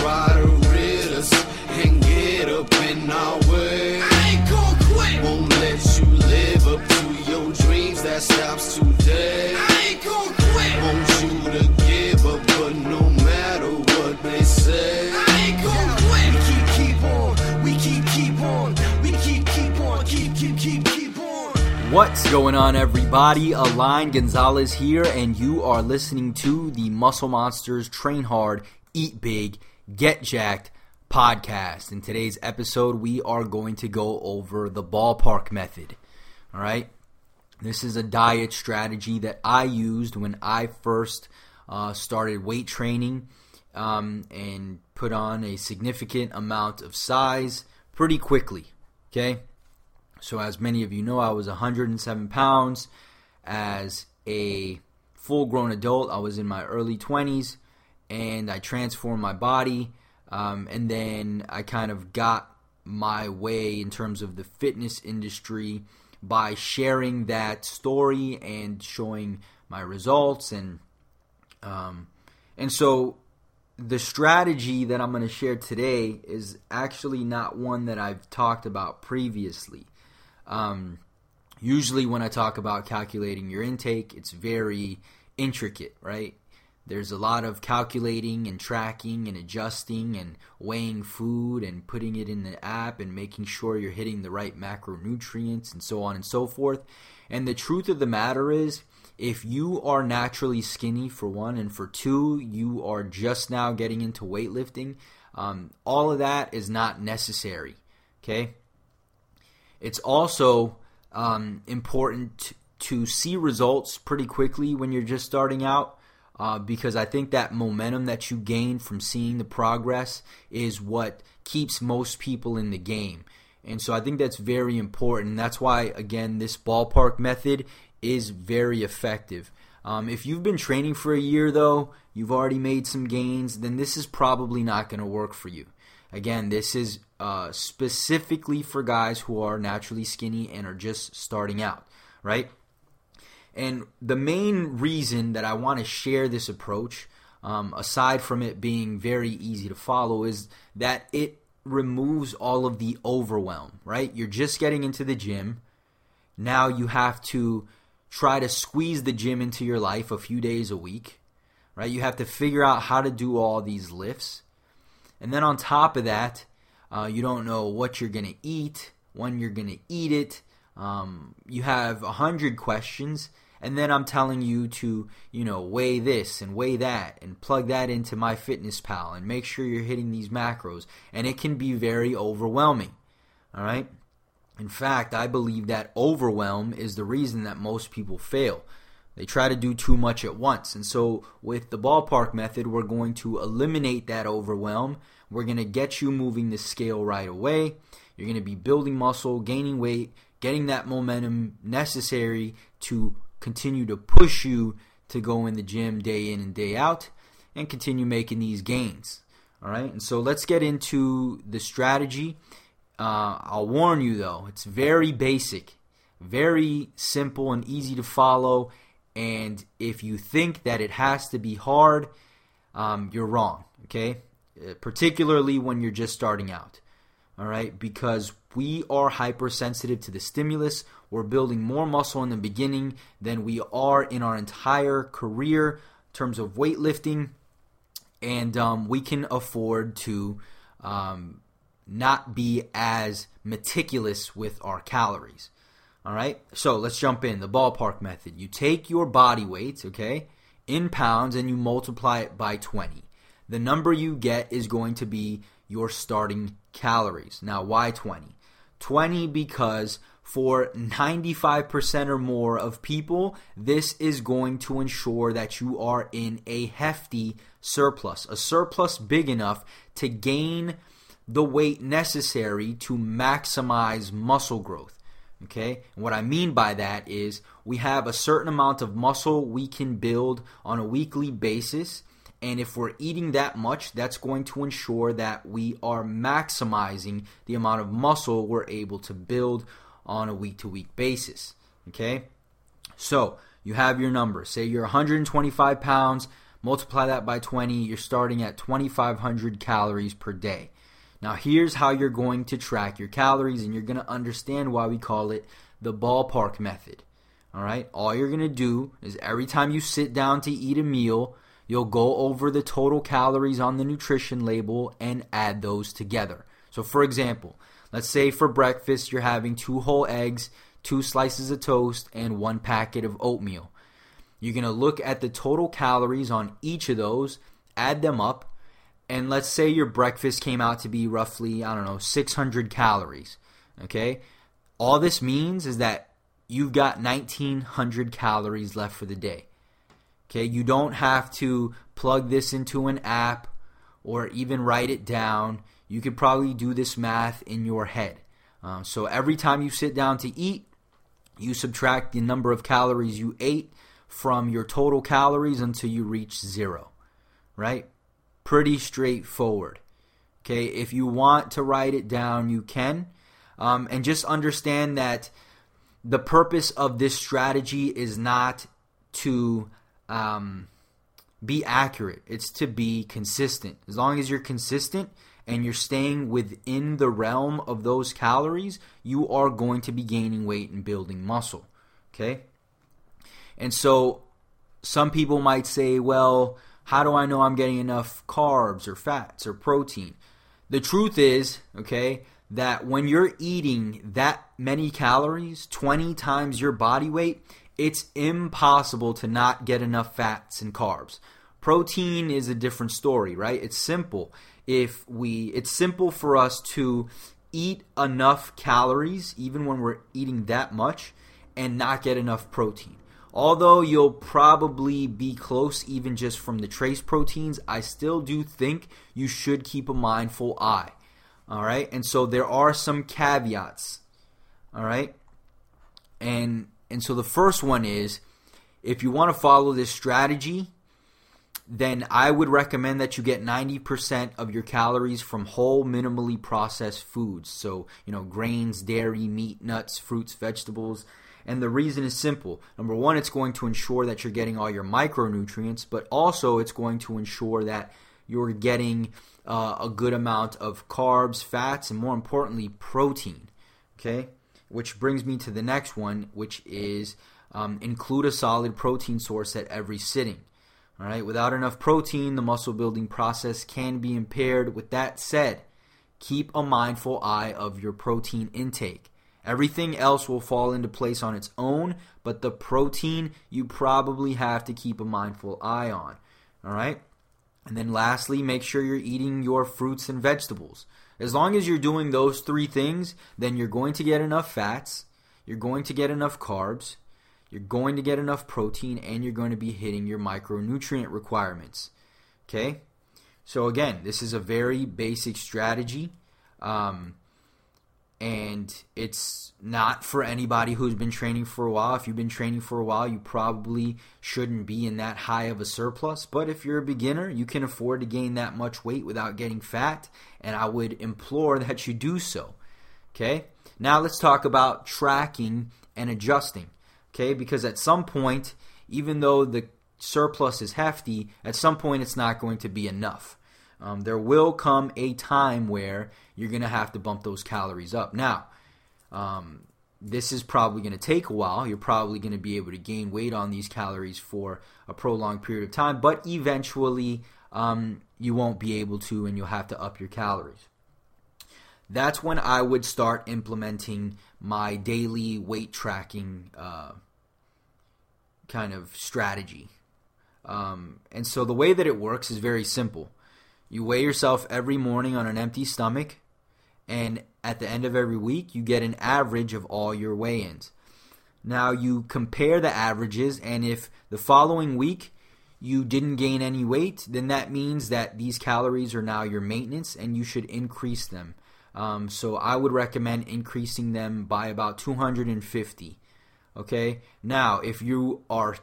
try to rid us and get up in our way. I ain't quit. Won't let you live up to your dreams that stops today. I ain't you to give up, but no matter what they say. I ain't quit. We keep keep on. We keep keep on. We keep keep on. Keep keep keep keep on. What's going on, everybody? Alain Gonzalez here, and you are listening to the Muscle Monsters Train Hard, Eat Big, Get Jacked podcast. In today's episode, we are going to go over the ballpark method. All right? This is a diet strategy that I used when I first uh, started weight training um, and put on a significant amount of size pretty quickly. Okay? So, as many of you know, I was 107 pounds. As a full grown adult, I was in my early 20s and I transformed my body. Um, and then I kind of got my way in terms of the fitness industry by sharing that story and showing my results and um, and so the strategy that I'm going to share today is actually not one that I've talked about previously. Um, usually, when I talk about calculating your intake, it's very intricate, right? There's a lot of calculating and tracking and adjusting and weighing food and putting it in the app and making sure you're hitting the right macronutrients and so on and so forth. And the truth of the matter is, if you are naturally skinny for one, and for two, you are just now getting into weightlifting, um, all of that is not necessary. Okay? It's also um, important to see results pretty quickly when you're just starting out uh, because I think that momentum that you gain from seeing the progress is what keeps most people in the game. And so I think that's very important. That's why, again, this ballpark method is very effective. Um, if you've been training for a year, though, you've already made some gains, then this is probably not going to work for you. Again, this is uh, specifically for guys who are naturally skinny and are just starting out, right? And the main reason that I want to share this approach, um, aside from it being very easy to follow, is that it removes all of the overwhelm, right? You're just getting into the gym. Now you have to try to squeeze the gym into your life a few days a week, right? You have to figure out how to do all these lifts. And then on top of that, uh, you don't know what you're going to eat, when you're going to eat it. Um, you have a hundred questions, and then I'm telling you to, you know, weigh this and weigh that and plug that into MyFitnessPal and make sure you're hitting these macros. And it can be very overwhelming. All right? In fact, I believe that overwhelm is the reason that most people fail. They try to do too much at once. And so, with the ballpark method, we're going to eliminate that overwhelm. We're going to get you moving the scale right away. You're going to be building muscle, gaining weight, getting that momentum necessary to continue to push you to go in the gym day in and day out and continue making these gains. All right, and so let's get into the strategy. Uh, I'll warn you though, it's very basic, very simple and easy to follow. And if you think that it has to be hard, um, you're wrong. Okay, Uh, particularly when you're just starting out. All right, because we are hypersensitive to the stimulus. We're building more muscle in the beginning than we are in our entire career in terms of weightlifting, and um, we can afford to um, not be as meticulous with our calories. All right, so let's jump in the ballpark method. You take your body weight, okay, in pounds, and you multiply it by 20. The number you get is going to be your starting calories. Now, why 20? 20 because for 95% or more of people, this is going to ensure that you are in a hefty surplus, a surplus big enough to gain the weight necessary to maximize muscle growth. Okay? And what I mean by that is we have a certain amount of muscle we can build on a weekly basis. And if we're eating that much, that's going to ensure that we are maximizing the amount of muscle we're able to build on a week to week basis. Okay? So you have your number. Say you're 125 pounds. Multiply that by 20, you're starting at 2,500 calories per day. Now, here's how you're going to track your calories, and you're going to understand why we call it the ballpark method. All right, all you're going to do is every time you sit down to eat a meal, you'll go over the total calories on the nutrition label and add those together. So, for example, let's say for breakfast you're having two whole eggs, two slices of toast, and one packet of oatmeal. You're going to look at the total calories on each of those, add them up, and let's say your breakfast came out to be roughly, I don't know, 600 calories. Okay? All this means is that you've got 1900 calories left for the day. Okay? You don't have to plug this into an app or even write it down. You could probably do this math in your head. Um, so every time you sit down to eat, you subtract the number of calories you ate from your total calories until you reach zero, right? Pretty straightforward. Okay, if you want to write it down, you can. Um, and just understand that the purpose of this strategy is not to um, be accurate, it's to be consistent. As long as you're consistent and you're staying within the realm of those calories, you are going to be gaining weight and building muscle. Okay? And so some people might say, well, how do I know I'm getting enough carbs or fats or protein? The truth is, okay, that when you're eating that many calories, 20 times your body weight, it's impossible to not get enough fats and carbs. Protein is a different story, right? It's simple. If we it's simple for us to eat enough calories even when we're eating that much and not get enough protein. Although you'll probably be close even just from the trace proteins, I still do think you should keep a mindful eye. All right? And so there are some caveats. All right? And and so the first one is if you want to follow this strategy, then I would recommend that you get 90% of your calories from whole, minimally processed foods. So, you know, grains, dairy, meat, nuts, fruits, vegetables, and the reason is simple. Number one, it's going to ensure that you're getting all your micronutrients, but also it's going to ensure that you're getting uh, a good amount of carbs, fats, and more importantly, protein. Okay? Which brings me to the next one, which is um, include a solid protein source at every sitting. All right, without enough protein, the muscle building process can be impaired. With that said, keep a mindful eye of your protein intake. Everything else will fall into place on its own, but the protein you probably have to keep a mindful eye on. All right? And then lastly, make sure you're eating your fruits and vegetables. As long as you're doing those three things, then you're going to get enough fats, you're going to get enough carbs, you're going to get enough protein, and you're going to be hitting your micronutrient requirements. Okay? So, again, this is a very basic strategy. Um, and it's not for anybody who's been training for a while. If you've been training for a while, you probably shouldn't be in that high of a surplus. But if you're a beginner, you can afford to gain that much weight without getting fat, and I would implore that you do so. Okay? Now let's talk about tracking and adjusting. Okay? Because at some point, even though the surplus is hefty, at some point it's not going to be enough. Um, there will come a time where you're going to have to bump those calories up. Now, um, this is probably going to take a while. You're probably going to be able to gain weight on these calories for a prolonged period of time, but eventually um, you won't be able to and you'll have to up your calories. That's when I would start implementing my daily weight tracking uh, kind of strategy. Um, and so the way that it works is very simple. You weigh yourself every morning on an empty stomach, and at the end of every week, you get an average of all your weigh ins. Now, you compare the averages, and if the following week you didn't gain any weight, then that means that these calories are now your maintenance and you should increase them. Um, so, I would recommend increasing them by about 250. Okay, now if you are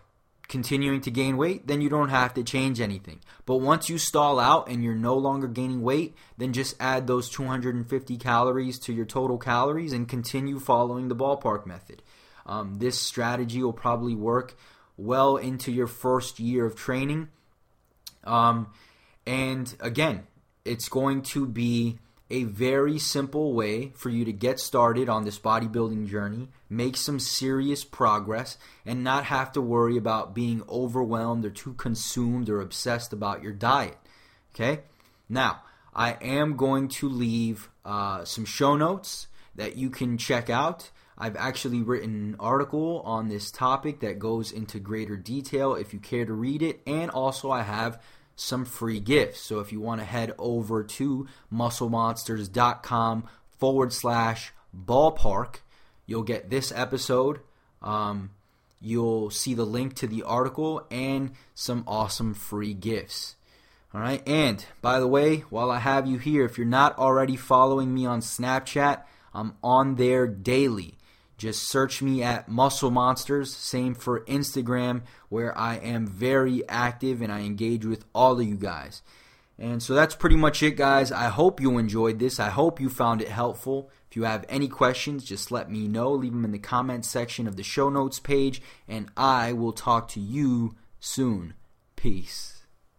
continuing to gain weight, then you don't have to change anything. But once you stall out and you're no longer gaining weight, then just add those 250 calories to your total calories and continue following the ballpark method. Um, this strategy will probably work well into your first year of training. Um, and again, it's going to be a very simple way for you to get started on this bodybuilding journey, make some serious progress, and not have to worry about being overwhelmed or too consumed or obsessed about your diet. Okay? Now, I am going to leave uh, some show notes that you can check out. I've actually written an article on this topic that goes into greater detail if you care to read it, and also I have some free gifts. So if you want to head over to musclemonsters.com forward slash ballpark, you'll get this episode. Um, you'll see the link to the article and some awesome free gifts. All right, and by the way, while I have you here, if you're not already following me on Snapchat, I'm on there daily. Just search me at Muscle Monsters. Same for Instagram, where I am very active and I engage with all of you guys. And so that's pretty much it, guys. I hope you enjoyed this. I hope you found it helpful. If you have any questions, just let me know. Leave them in the comments section of the show notes page, and I will talk to you soon. Peace.